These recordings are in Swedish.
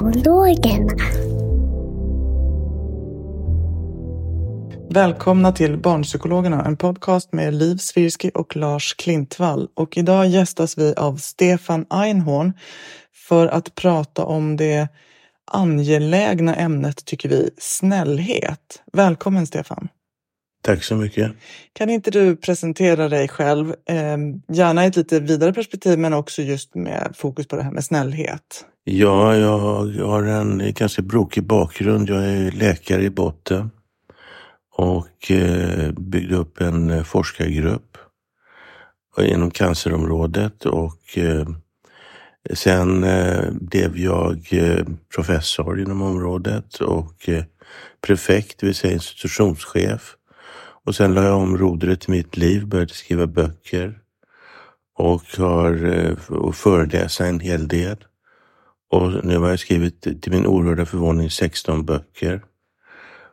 Barnpsykologerna. Välkomna till Barnpsykologerna, en podcast med Liv Svirsky och Lars Klintvall. Och idag gästas vi av Stefan Einhorn för att prata om det angelägna ämnet, tycker vi, snällhet. Välkommen Stefan! Tack så mycket. Kan inte du presentera dig själv, eh, gärna i ett lite vidare perspektiv men också just med fokus på det här med snällhet? Ja, jag har en ganska brokig bakgrund. Jag är läkare i botten och eh, byggde upp en eh, forskargrupp inom cancerområdet och eh, sen blev jag professor inom området och prefekt, det vill säga institutionschef. Och sen la jag om rodret i mitt liv, började skriva böcker och har eh, och föreläsa en hel del. Och nu har jag skrivit till min oerhörda förvåning 16 böcker.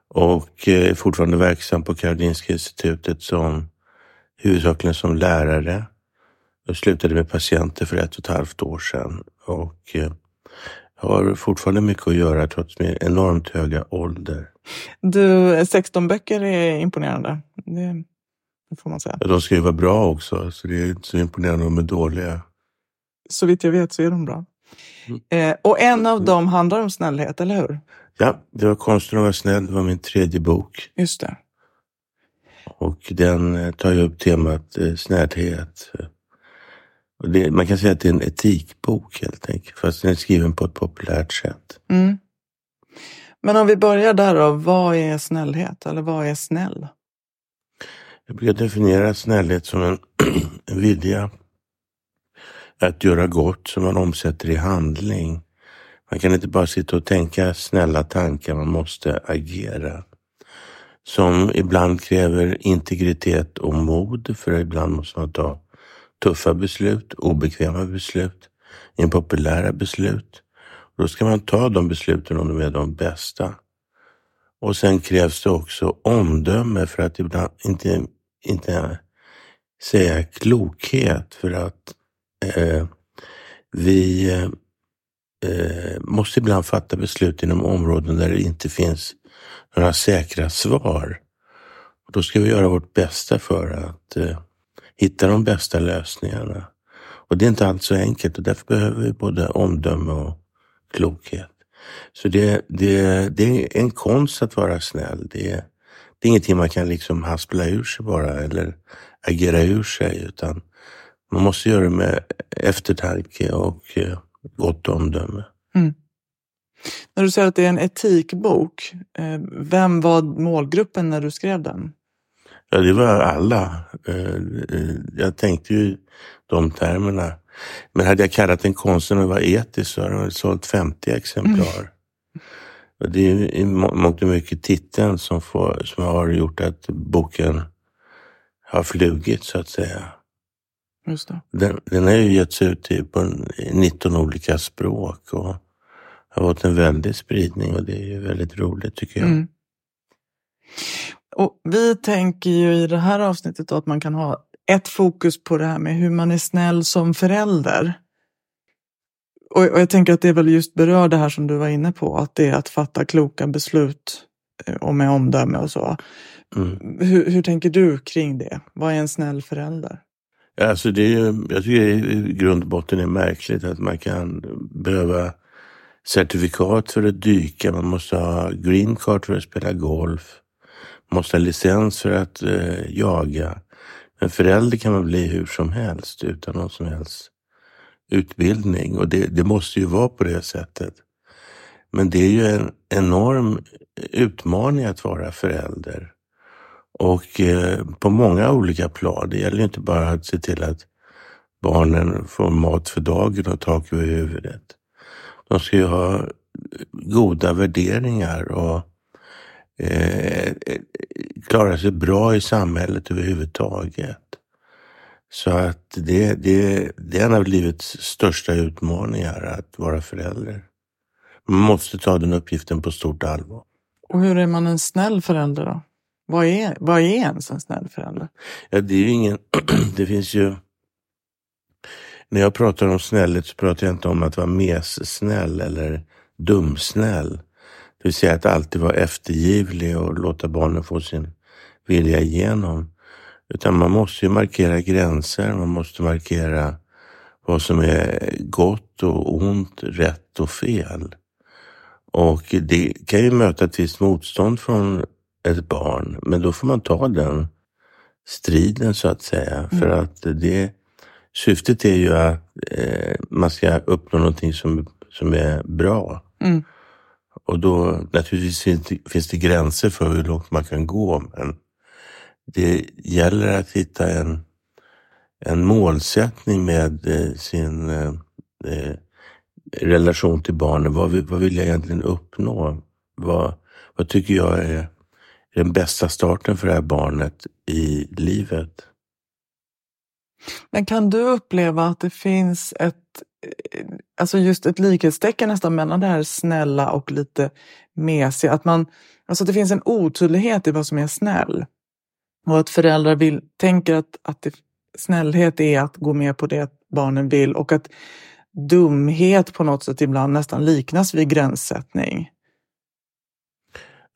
Och eh, är fortfarande verksam på Karolinska institutet som huvudsakligen som lärare. Jag slutade med patienter för ett och ett halvt år sedan och eh, har fortfarande mycket att göra trots min enormt höga ålder. Du, 16 böcker är imponerande. Det, det får man säga. De ska ju vara bra också, så det är inte så imponerande om de är dåliga. Så vitt jag vet så är de bra. Eh, och en av dem handlar om snällhet, eller hur? Ja, det var Konsten att vara snäll, det var min tredje bok. Just det. Och den eh, tar ju upp temat eh, snällhet. Det, man kan säga att det är en etikbok helt enkelt, fast den är skriven på ett populärt sätt. Mm. Men om vi börjar där då, vad är snällhet? Eller vad är snäll? Jag brukar definiera snällhet som en, en vilja att göra gott som man omsätter i handling. Man kan inte bara sitta och tänka snälla tankar, man måste agera. Som ibland kräver integritet och mod, för ibland måste man ta tuffa beslut, obekväma beslut, impopulära beslut. Då ska man ta de besluten om de är de bästa. Och sen krävs det också omdöme för att ibland inte, inte säga klokhet för att eh, vi eh, måste ibland fatta beslut inom områden där det inte finns några säkra svar. Och då ska vi göra vårt bästa för att eh, hitta de bästa lösningarna. Och det är inte alls så enkelt och därför behöver vi både omdöme och klokhet. Så det, det, det är en konst att vara snäll. Det är, det är ingenting man kan liksom haspla ur sig bara eller agera ur sig utan man måste göra det med eftertanke och eh, gott omdöme. Mm. När du säger att det är en etikbok, eh, vem var målgruppen när du skrev den? Ja, det var alla. Eh, jag tänkte ju de termerna. Men hade jag kallat den konsten att vara etisk så hade den sålt 50 exemplar. Mm. Det är i mångt och mycket titeln som, får, som har gjort att boken har flugit så att säga. Just det. Den, den har ju getts ut på 19 olika språk och har fått en väldig spridning och det är ju väldigt roligt tycker jag. Mm. Och Vi tänker ju i det här avsnittet att man kan ha ett fokus på det här med hur man är snäll som förälder. Och, och jag tänker att det är väl just berör det här som du var inne på, att det är att fatta kloka beslut eh, och med omdöme och så. Mm. Hur, hur tänker du kring det? Vad är en snäll förälder? Alltså det är jag tycker i grund och botten är märkligt att man kan behöva certifikat för att dyka, man måste ha green card för att spela golf, måste ha licens för att eh, jaga. Men förälder kan man bli hur som helst utan någon som helst utbildning och det, det måste ju vara på det sättet. Men det är ju en enorm utmaning att vara förälder. Och eh, på många olika plan. Det gäller ju inte bara att se till att barnen får mat för dagen och tak över huvudet. De ska ju ha goda värderingar och eh, klara sig bra i samhället överhuvudtaget. Så att det, det, det är en av livets största utmaningar att vara förälder. Man måste ta den uppgiften på stort allvar. Och hur är man en snäll förälder då? Vad är, vad är ens en snäll förälder? Ja, det är ju ingen... det finns ju... När jag pratar om snällhet så pratar jag inte om att vara mes-snäll eller dumsnäll. Det vill säga att alltid vara eftergivlig och låta barnen få sin vilja igenom. Utan man måste ju markera gränser, man måste markera vad som är gott och ont, rätt och fel. Och det kan ju möta ett visst motstånd från ett barn, men då får man ta den striden så att säga. Mm. För att det, syftet är ju att eh, man ska uppnå någonting som, som är bra. Mm. Och då naturligtvis finns det, finns det gränser för hur långt man kan gå, men det gäller att hitta en, en målsättning med eh, sin eh, eh relation till barnen. Vad, vad vill jag egentligen uppnå? Vad, vad tycker jag är den bästa starten för det här barnet i livet? Men kan du uppleva att det finns ett, alltså just ett likhetstecken nästan mellan det här snälla och lite mesiga? Att man, alltså det finns en otydlighet i vad som är snäll. Och att föräldrar vill, tänker att, att det, snällhet är att gå med på det barnen vill och att dumhet på något sätt ibland nästan liknas vid gränssättning.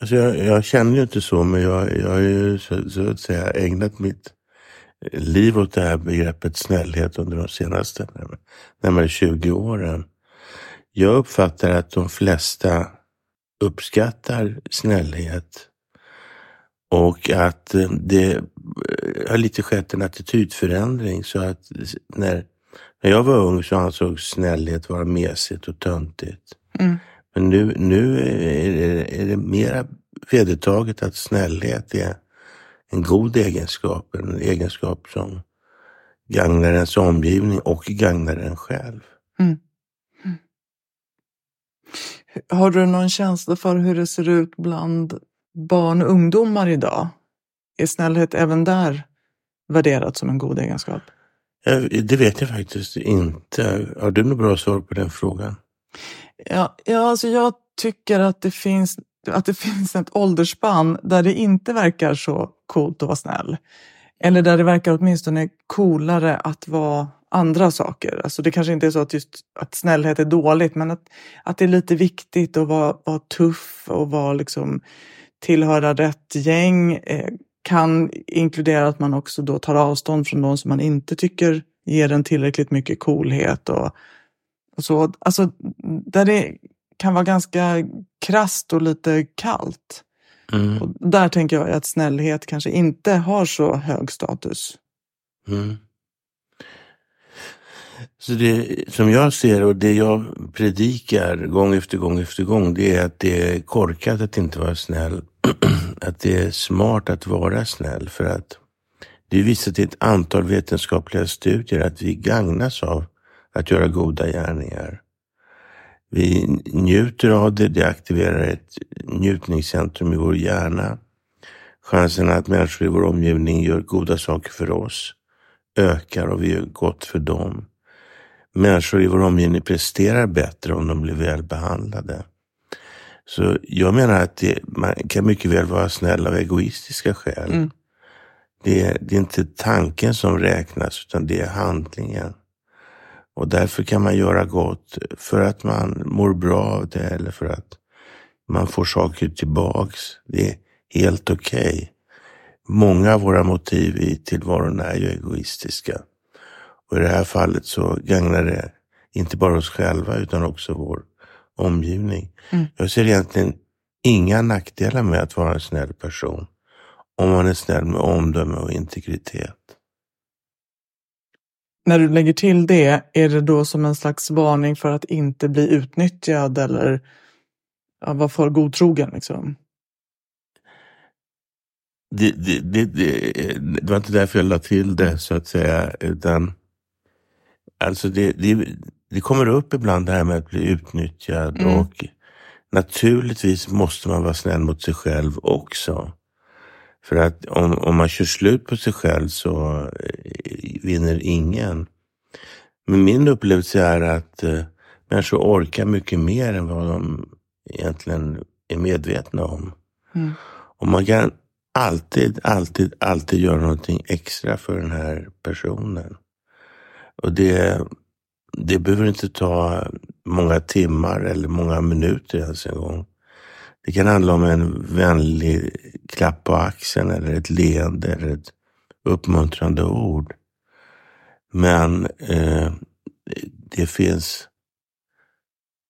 Alltså jag, jag känner ju inte så, men jag, jag har ju så, så, att säga ägnat mitt liv åt det här begreppet snällhet under de senaste närmare 20 åren. Jag uppfattar att de flesta uppskattar snällhet och att det eh, har lite skett en attitydförändring så att när, när jag var ung så ansågs snällhet vara mesigt och töntigt. Mm. Men nu, nu är, det, är det mera vedertaget att snällhet är en god egenskap, en egenskap som gagnar ens omgivning och gagnar en själv. Mm. Mm. Har du någon känsla för hur det ser ut bland barn och ungdomar idag? Är snällhet även där värderat som en god egenskap? Det vet jag faktiskt inte. Har du något bra svar på den frågan? Ja, ja alltså jag tycker att det, finns, att det finns ett åldersspann där det inte verkar så coolt att vara snäll. Eller där det verkar åtminstone coolare att vara andra saker. Alltså det kanske inte är så att just att snällhet är dåligt, men att, att det är lite viktigt att vara, vara tuff och vara liksom tillhöra rätt gäng eh, kan inkludera att man också då tar avstånd från de som man inte tycker ger en tillräckligt mycket coolhet och, och så. Alltså, där det kan vara ganska krast och lite kallt. Mm. Och där tänker jag att snällhet kanske inte har så hög status. Mm. Så det som jag ser och det jag predikar gång efter gång efter gång, det är att det är korkat att inte vara snäll. att det är smart att vara snäll för att det är visat i ett antal vetenskapliga studier att vi gagnas av att göra goda gärningar. Vi njuter av det, det aktiverar ett njutningscentrum i vår hjärna. Chansen att människor i vår omgivning gör goda saker för oss ökar och vi gör gott för dem. Människor i vår omgivning presterar bättre om de blir väl behandlade. Så jag menar att det, man kan mycket väl vara snäll av egoistiska skäl. Mm. Det, det, är inte tanken som räknas utan det är handlingen. Och därför kan man göra gott för att man mår bra av det eller för att man får saker tillbaks. Det är helt okej. Okay. Många av våra motiv i tillvaron är ju egoistiska. Och i det här fallet så gagnar det inte bara oss själva utan också vår omgivning. Mm. Jag ser egentligen inga nackdelar med att vara en snäll person. Om man är snäll med omdöme och integritet. När du lägger till det, är det då som en slags varning för att inte bli utnyttjad eller ja, vara för godtrogen? Liksom? Det, det, det, det, var inte därför jag la till det så att säga, utan alltså det, det, kommer upp ibland det här med att bli utnyttjad mm. och naturligtvis måste man vara snäll mot sig själv också. För att om, om man kör slut på sig själv så eh, vinner ingen. Men min upplevelse är att eh, människor orkar mycket mer än vad de egentligen är medvetna om. Mm. Och man kan alltid, alltid, alltid göra någonting extra för den här personen. Och det, det behöver inte ta många timmar eller många minuter ens en gång. Det kan handla om en vänlig klapp på axeln eller ett leende eller ett uppmuntrande ord. Men eh, det finns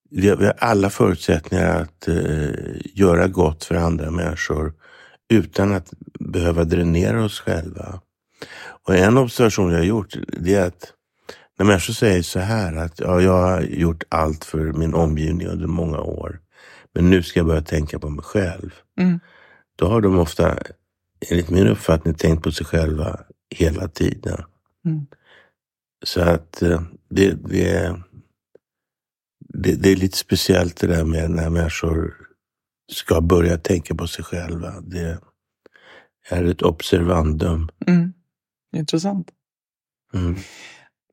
vi har, alla förutsättningar att eh, göra gott för andra människor utan att behöva dränera oss själva. Och en observation jag har gjort det är att när människor säger så här att ja, jag har gjort allt för min omgivning under många år, men nu ska jag börja tänka på mig själv. Mm. Då har de ofta, enligt min uppfattning, tänkt på sig själva hela tiden. Mm. Så att eh, det, det, det, det, är lite speciellt det där med när människor ska börja tänka på sig själva. Det är ett observandum. Mm. Intressant. Mm.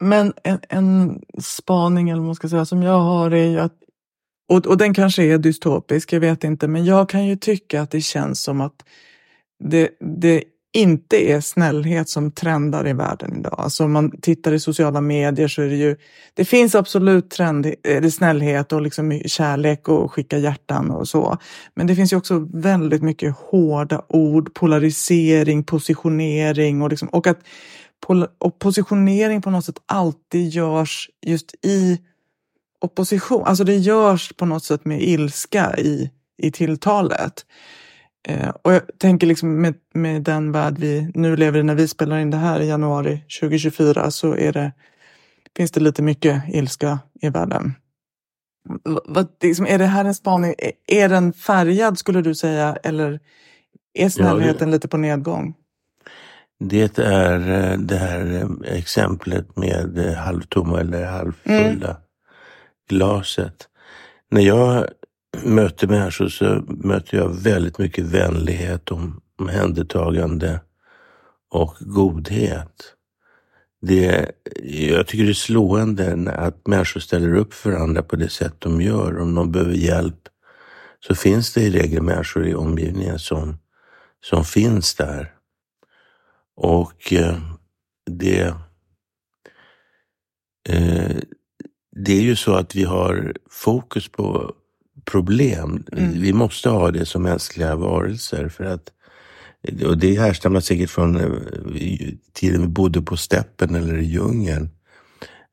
Men en, en spaning eller vad man ska säga, som jag har är ju att, och, och den kanske är dystopisk, jag vet inte, men jag kan ju tycka att det känns som att det, det inte är snällhet som trendar i världen idag. Alltså om man tittar i sociala medier så är det ju, det finns absolut trend, eh, det snällhet och liksom kärlek och skicka hjärtan och så. Men det finns ju också väldigt mycket hårda ord, polarisering, positionering och, liksom, och att och positionering på något sätt alltid görs just i opposition. Alltså det görs på något sätt med ilska i, i tilltalet. Eh, och jag tänker liksom med, med den värld vi nu lever i när vi spelar in det här i januari 2024 så är det, finns det lite mycket ilska i världen. Vad, liksom, är det här en spaning? Är den färgad skulle du säga eller är snällheten ja, lite på nedgång? Det är eh, det här eh, exemplet med halvtomma eller halvfulla mm glaset. När jag möter människor så möter jag väldigt mycket vänlighet, omhändertagande och godhet. Det, jag tycker det är slående att människor ställer upp för andra på det sätt de gör. Om de behöver hjälp så finns det i regel människor i omgivningen som, som finns där. Och eh, det, eh, det är ju så att vi har fokus på problem. Mm. Vi måste ha det som mänskliga varelser för att och det härstammar säkert från eh, tiden vi bodde på steppen eller i djungeln.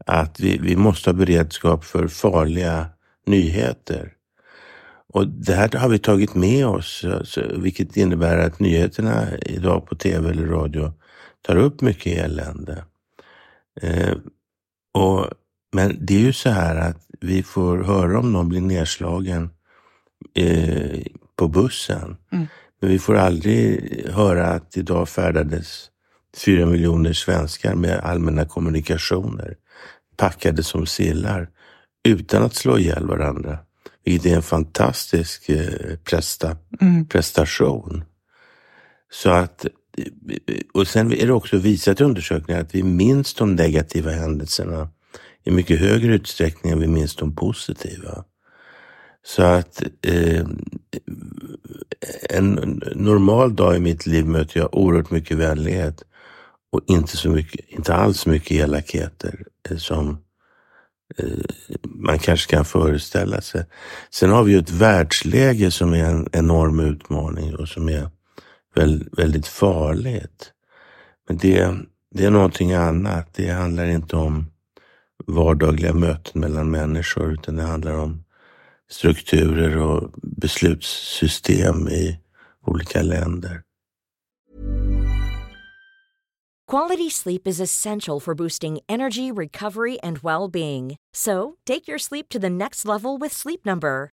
Att vi, vi måste ha beredskap för farliga nyheter. Och det här har vi tagit med oss, vilket innebär att nyheterna idag på tv eller radio tar upp mycket elände. Eh, och, men det är ju så här att vi får höra om någon blir nedslagen eh, på bussen. Mm. Men vi får aldrig höra att idag färdades fyra miljoner svenskar med allmänna kommunikationer packade som sillar utan att slå ihjäl varandra. Vilket är en fantastisk eh, presta, mm. prestation. Så att, och sen är det också visat i undersökningar att vi minns de negativa händelserna i mycket högre utsträckning än vi minns de positiva. Så att eh, en normal dag i mitt liv möter jag oerhört mycket vänlighet och inte, så mycket, inte alls mycket elakheter eh, som, eh, man kanske kan föreställa sig. Sen har vi ju ett världsläge som är en enorm utmaning och som är väldigt, väldigt farligt. Men det, det är någonting annat. Det handlar inte om vardagliga möten mellan människor utan det handlar om strukturer och beslutssystem i olika länder. Quality sleep is essential for boosting energy, recovery, and well-being. So, take your sleep to the next level with Sleep Number.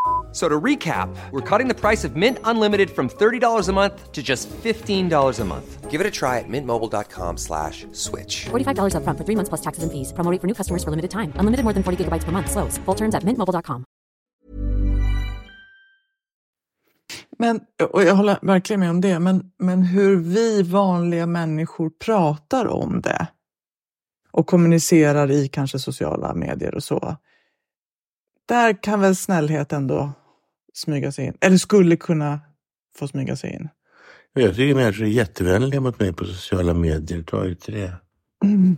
So to recap, we're cutting the price of Mint Unlimited from $30 a month to just $15 a month. Give it a try at mintmobile.com slash switch. $45 upfront for three months plus taxes and fees. Promo rate for new customers for limited time. Unlimited more than 40 gigabytes per month. Slows. Full terms at mintmobile.com. Men, och jag håller verkligen med om det, men, men hur vi vanliga människor pratar om det och kommunicerar i kanske sociala medier och så. Där kan väl snällhet ändå smyga sig in, eller skulle kunna få smyga sig in. Jag tycker människor är jättevänliga mot mig på sociala medier. Ta till det. Mm.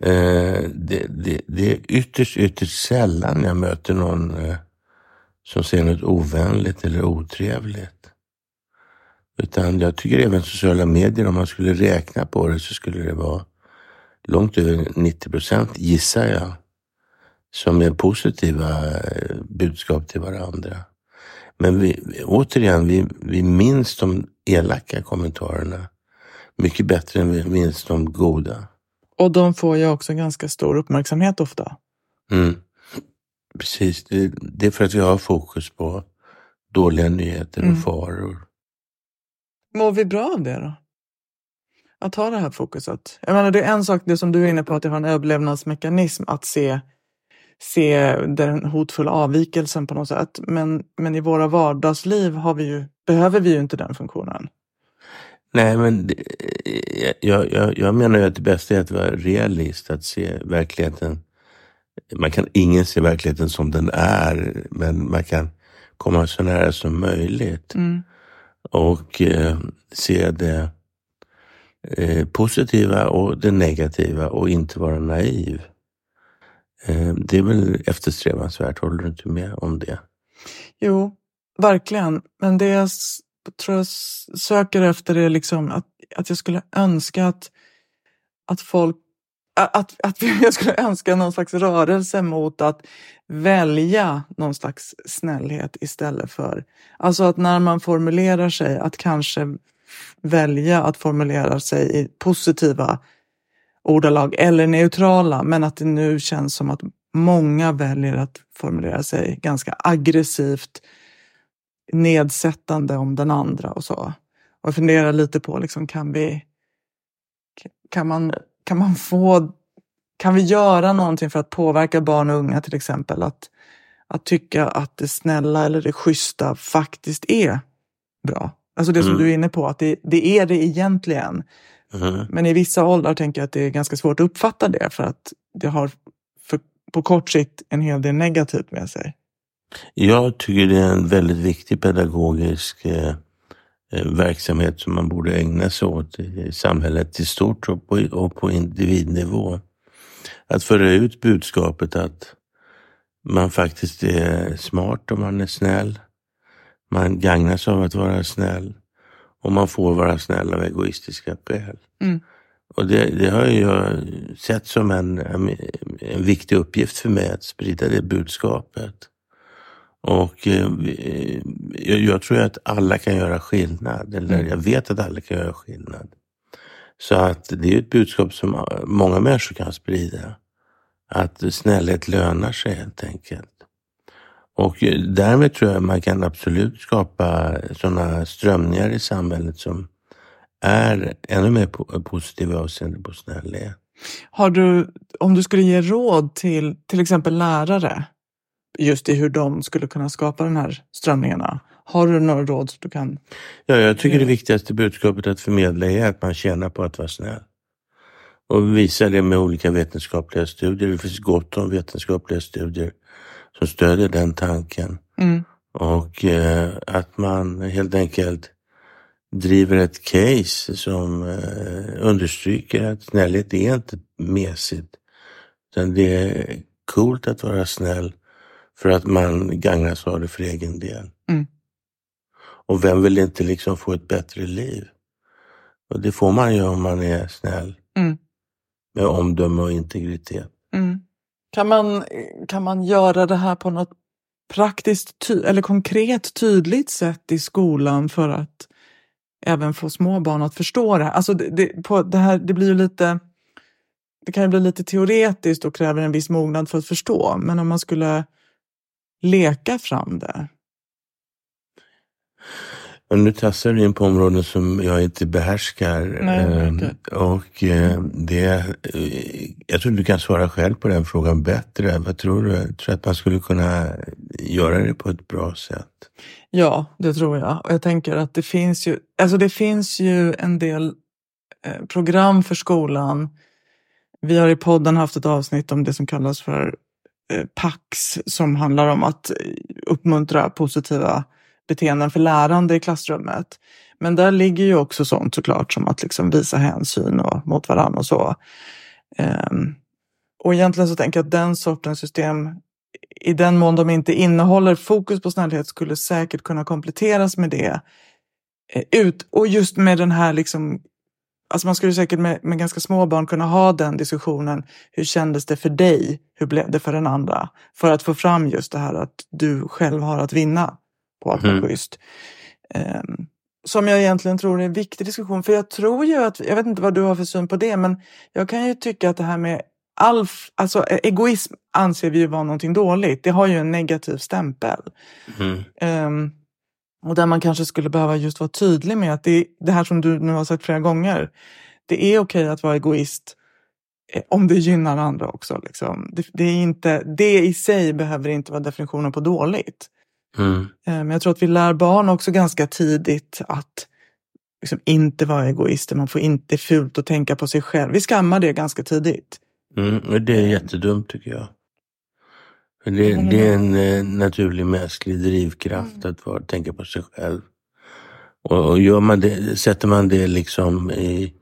Eh, det, det. Det är ytterst, ytterst sällan jag möter någon eh, som säger något ovänligt eller otrevligt. Utan jag tycker även sociala medier, om man skulle räkna på det så skulle det vara långt över 90 procent, gissar jag, som är positiva eh, budskap till varandra. Men vi, återigen, vi, vi minns de elaka kommentarerna mycket bättre än vi minns de goda. Och de får ju också ganska stor uppmärksamhet ofta. Mm. Precis, det, det är för att vi har fokus på dåliga nyheter och Mm. faror. Mår vi bra av det då? Att ha det här fokuset. Jag menar, det är en sak, det som du är inne på, att det har en överlevnadsmekanism att se, se den hotfulla avvikelsen på något sätt. Men, men i våra vardagsliv har vi ju, behöver vi ju inte den funktionen. Nej, men det, jag, jag, jag menar ju att det bästa är att vara realist, att se verkligheten. Man kan ingen se verkligheten som den är, men man kan komma så nära som möjligt. Mm. Och eh, se det eh, positiva och det negativa och inte vara naiv. Eh, det är väl eftersträvansvärt, håller du inte med om det? Jo, verkligen. Men det jag tror jag söker efter är liksom att, att jag skulle önska att, att folk att, att jag skulle önska någon slags rörelse mot att välja någon slags snällhet istället för... Alltså att när man formulerar sig, att kanske välja att formulera sig i positiva ordalag eller neutrala, men att det nu känns som att många väljer att formulera sig ganska aggressivt nedsättande om den andra och så. Och jag funderar lite på, liksom, kan vi... Kan man, kan man få... Kan vi göra någonting för att påverka barn och unga till exempel? Att, att tycka att det snälla eller det schyssta faktiskt är bra. Alltså det som Mm. du är inne på, att det, det är det egentligen. Mhm. Men i vissa åldrar tänker jag att det är ganska svårt att uppfatta det för att det har för, på kort sikt en hel del negativt med sig. Jag tycker det är en väldigt viktig pedagogisk eh, eh, verksamhet som man borde ägna sig åt i samhället i stort och på, och på individnivå. Att föra ut budskapet att man faktiskt är smart om man är snäll. Man gagnas av att vara snäll och man får vara snäll av egoistiska skäl. Mm. Och det, det har jag sett som en, en, en, viktig uppgift för mig att sprida det budskapet. Och eh, jag, jag, tror att alla kan göra skillnad, eller mm. jag vet att alla kan göra skillnad. Så att det är ett budskap som många människor kan sprida. Att snällhet lönar sig helt enkelt. Och därmed tror jag man kan absolut skapa sådana strömningar i samhället som är ännu mer positiva avseende på snällhet. Har du, om du skulle ge råd till till exempel lärare, just i hur de skulle kunna skapa de här strömningarna, har du några råd du kan? Ja, jag tycker det viktigaste budskapet att förmedla är att man tjänar på att vara snäll. Och visa det med olika vetenskapliga studier. Det finns gott om vetenskapliga studier som stödjer den tanken. Mm. Och eh, att man helt enkelt driver ett case som eh, understryker att snällhet är inte mesigt. Utan det är coolt att vara snäll för att man gagnas av det för egen del. Mm. Och vem vill inte liksom få ett bättre liv? Och det får man ju om man är snäll. Mm. Med omdöme och integritet. Mm. Kan, man, kan man göra det här på något praktiskt eller konkret tydligt sätt i skolan för att även få små barn att förstå det här? Alltså det, det, på det, här, det blir ju lite det kan ju bli lite teoretiskt och kräver en viss mognad för att förstå. Men om man skulle leka fram det, och nu tassar du in på områden som jag inte behärskar. Nej, okay. Ehm, och eh, det, eh, jag tror du kan svara själv på den frågan bättre. Vad tror du? Jag tror att man skulle kunna göra det på ett bra sätt? Ja, det tror jag. Och jag tänker att det finns ju, alltså det finns ju en del eh, program för skolan. Vi har i podden haft ett avsnitt om det som kallas för PAX som handlar om att uppmuntra positiva beteenden för lärande i klassrummet. Men där ligger ju också sånt såklart som att liksom visa hänsyn och, mot varandra och så. Um, och egentligen så tänker jag att den sortens system, i den mån de inte innehåller fokus på snällhet, skulle säkert kunna kompletteras med det. Eh, ut, och just med den här liksom Alltså man skulle säkert med, med, ganska små barn kunna ha den diskussionen. Hur kändes det för dig? Hur blev det för den andra? För att få fram just det här att du själv har att vinna på att mm. vara schysst. Um, som jag egentligen tror är en viktig diskussion. För jag tror ju att, jag vet inte vad du har för syn på det, men jag kan ju tycka att det här med all, alltså egoism anser vi ju vara någonting dåligt. Det har ju en negativ stämpel. Mm. Um, och där man kanske skulle behöva just vara tydlig med att det, det här som du nu har sagt flera gånger. Det är okej att vara egoist eh, om det gynnar andra också. Liksom. Det, det, är inte, det i sig behöver inte vara definitionen på dåligt. Mm. Eh, men jag tror att vi lär barn också ganska tidigt att liksom inte vara egoister. Man får inte fult att tänka på sig själv. Vi skammar det ganska tidigt. Mm, det är jättedumt tycker jag. Det, det är en eh, naturlig mänsklig drivkraft mm. att vara, tänka på sig själv. Och, och gör man det, sätter man det liksom i,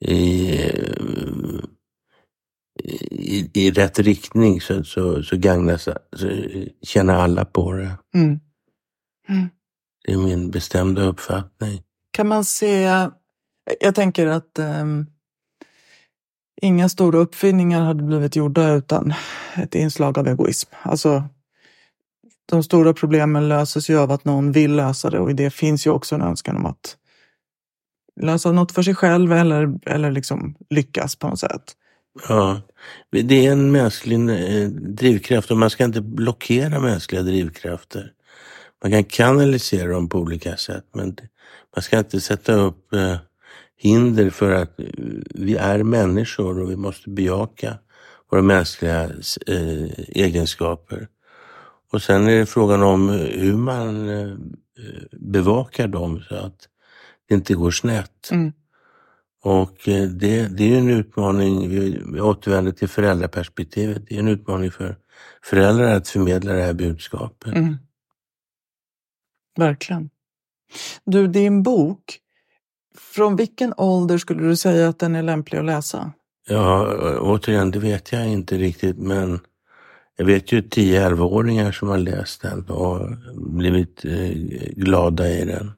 i i, i rätt riktning så, så, så gagnas, så känner alla på det. Mm. Mm. Det är min bestämda uppfattning. Kan man se, jag tänker att um, inga stora uppfinningar hade blivit gjorda utan ett inslag av egoism. Alltså, de stora problemen löses ju av att någon vill lösa det och i det finns ju också en önskan om att lösa något för sig själv eller, eller liksom lyckas på något sätt. Ja, det är en mänsklig eh, drivkraft och man ska inte blockera mänskliga drivkrafter. Man kan kanalisera dem på olika sätt men man ska inte sätta upp eh, hinder för att eh, vi är människor och vi måste bejaka våra mänskliga egenskaper. Och sen är det frågan om hur man bevakar dem så att det inte går snett. Mm. Och eh, det, det är en utmaning, vi återvänder till föräldraperspektivet, det är en utmaning för föräldrar att förmedla det här budskapet. Mm. Verkligen. Du, din bok, från vilken ålder skulle du säga att den är lämplig att läsa? Ja, återigen, det vet jag inte riktigt, men jag vet ju 10-11-åringar som har läst den och blivit eh, glada i den.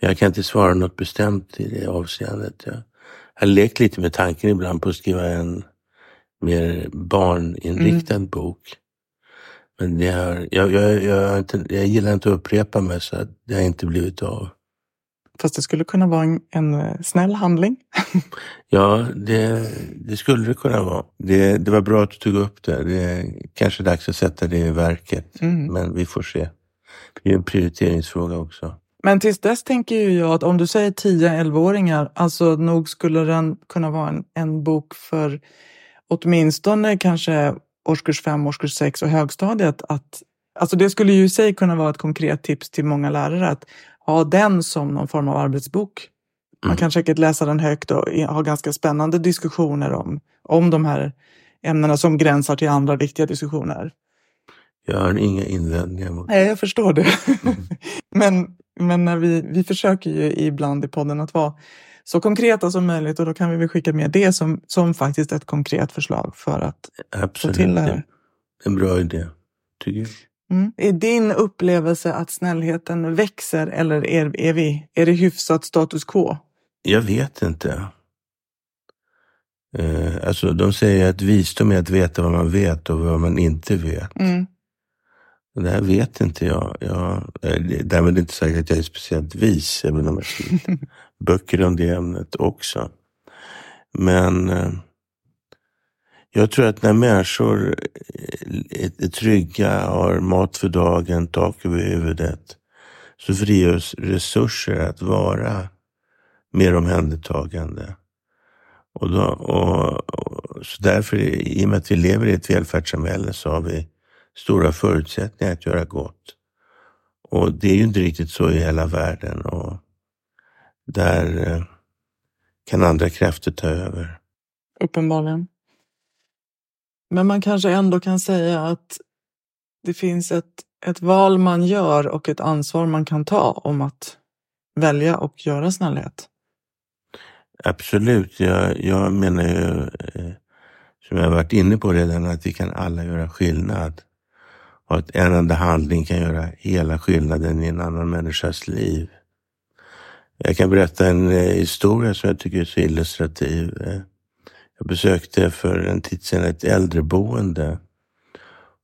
Jag kan inte svara något bestämt i det avseendet. Jag har lekt lite med tanken ibland på att skriva en mer barninriktad mm. bok. Men det har, jag, jag, jag, inte, jag gillar inte att upprepa mig så det har inte blivit av. Fast det skulle kunna vara en, en eh, snäll handling. ja, det, det, skulle det kunna vara. Det, det var bra att du tog upp det. Det är kanske dags att sätta det i verket. Mm. Men vi får se. Det är en prioriteringsfråga också. Men tills dess tänker jag att om du säger 10-11-åringar, alltså nog skulle den kunna vara en, en bok för åtminstone kanske årskurs 5, årskurs 6 och högstadiet. Att, alltså det skulle ju i sig kunna vara ett konkret tips till många lärare att ha den som någon form av arbetsbok. Man mm. kan säkert läsa den högt och ha ganska spännande diskussioner om, om de här ämnena som gränsar till andra viktiga diskussioner. Jag har inga invändningar mot det. Nej, jag förstår det. Mm. men men när vi, vi försöker ju ibland i podden att vara så konkreta som möjligt och då kan vi väl skicka med det som, som faktiskt ett konkret förslag för att Absolut. få till det här. En bra idé, tycker jag. Mm. Är din upplevelse att snällheten växer eller är, är, vi, är det hyfsat status quo? Jag vet inte. Eh, alltså, de säger att visdom är att veta vad man vet och vad man inte vet. Mm. Det här vet inte jag. jag därmed inte sagt att jag är speciellt vis, även om jag skrivit böcker om det ämnet också. Men eh, jag tror att när människor är, är trygga, har mat för dagen, tak över huvudet, så frigörs resurser att vara mer omhändertagande. Och, då, och, och, så därför, i och med att vi lever i ett välfärdssamhälle, så har vi stora förutsättningar att göra gott. Och det är ju inte riktigt så i hela världen och där eh, kan andra krafter ta över. Uppenbarligen. Men man kanske ändå kan säga att det finns ett, ett val man gör och ett ansvar man kan ta om att välja och göra snällhet. Absolut. Jag, jag menar ju, eh, som jag varit inne på redan, att vi kan alla göra skillnad. Och att en enda handling kan göra hela skillnaden i en annan människas liv. Jag kan berätta en eh, historia som jag tycker är så illustrativ. Eh, jag besökte för en tid sedan ett äldreboende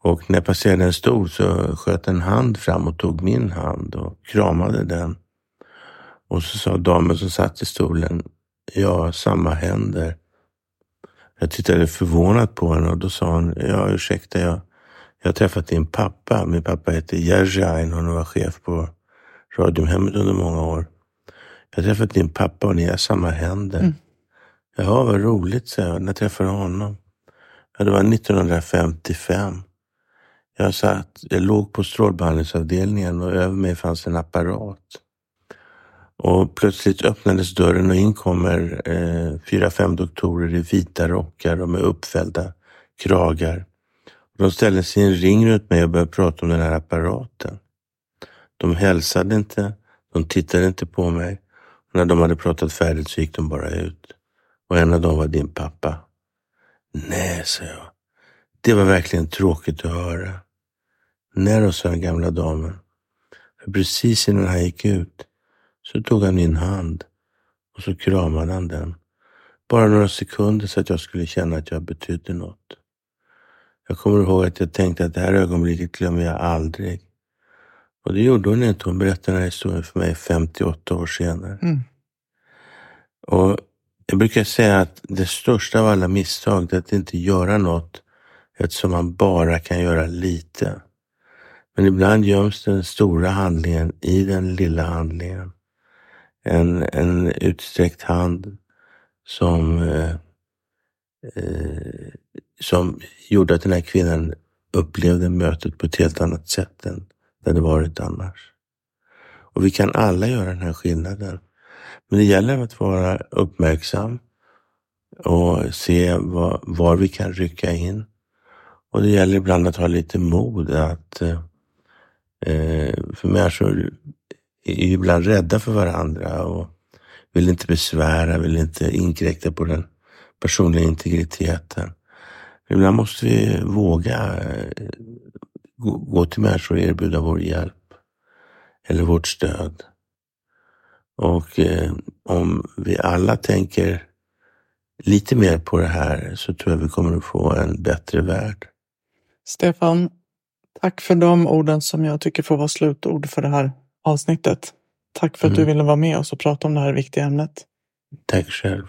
och när jag passerade en stol så sköt en hand fram och tog min hand och kramade den. Och så sa damen som satt i stolen, ja, samma händer. Jag tittade förvånat på henne och då sa hon, ja ursäkta, jag jag har träffat din pappa. Min pappa heter Jerzy Einhorn och var chef på Radiumhemmet under många år. Jag har träffat din pappa och ni har samma händer. Mm. Jaha, vad roligt, sa jag. När träffade du honom? Ja, det var 1955. Jag, satt, jag låg på strålbehandlingsavdelningen och över mig fanns en apparat. Och plötsligt öppnades dörren och in kommer eh, fyra, fem doktorer i vita rockar och med uppfällda kragar. De ställde sig i en ring runt mig och började prata om den här apparaten. De hälsade inte, de tittade inte på mig. Och när de hade pratat färdigt så gick de bara ut. Och en av dem var din pappa. Nej, sa jag. Det var verkligen tråkigt att höra. Nej då, sa den gamla damen. För precis innan han gick ut så tog han min hand och så kramade han den. Bara några sekunder så att jag skulle känna att jag betydde något. Jag kommer ihåg att jag tänkte att det här ögonblicket glömmer jag aldrig. Och det gjorde hon inte. Hon berättade den här historien för mig 58 år senare. Mm. Och Jag brukar säga att det största av alla misstag är att inte göra något eftersom man bara kan göra lite. Men ibland göms den stora handlingen i den lilla handlingen. En, en utsträckt hand som eh, eh, som gjorde att den här kvinnan upplevde mötet på ett helt annat sätt än det hade varit annars. Och vi kan alla göra den här skillnaden. Men det gäller att vara uppmärksam och se var, var vi kan rycka in. Och det gäller ibland att ha lite mod att eh, för människor är ibland rädda för varandra och vill inte besvära, vill inte inkräkta på den personliga integriteten. Ibland måste vi våga eh, gå till människor och erbjuda vår hjälp eller vårt stöd. Och eh, om vi alla tänker lite mer på det här så tror jag vi kommer att få en bättre värld. Stefan, tack för de orden som jag tycker får vara slutord för det här avsnittet. Tack för att Mm. du ville vara med oss och prata om det här viktiga ämnet. Tack själv.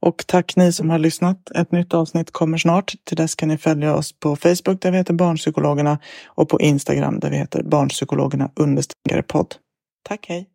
Och tack ni som har lyssnat. Ett nytt avsnitt kommer snart. Till dess kan ni följa oss på Facebook där vi heter Barnpsykologerna och på Instagram där vi heter Barnpsykologerna understreckare podd. Tack, hej!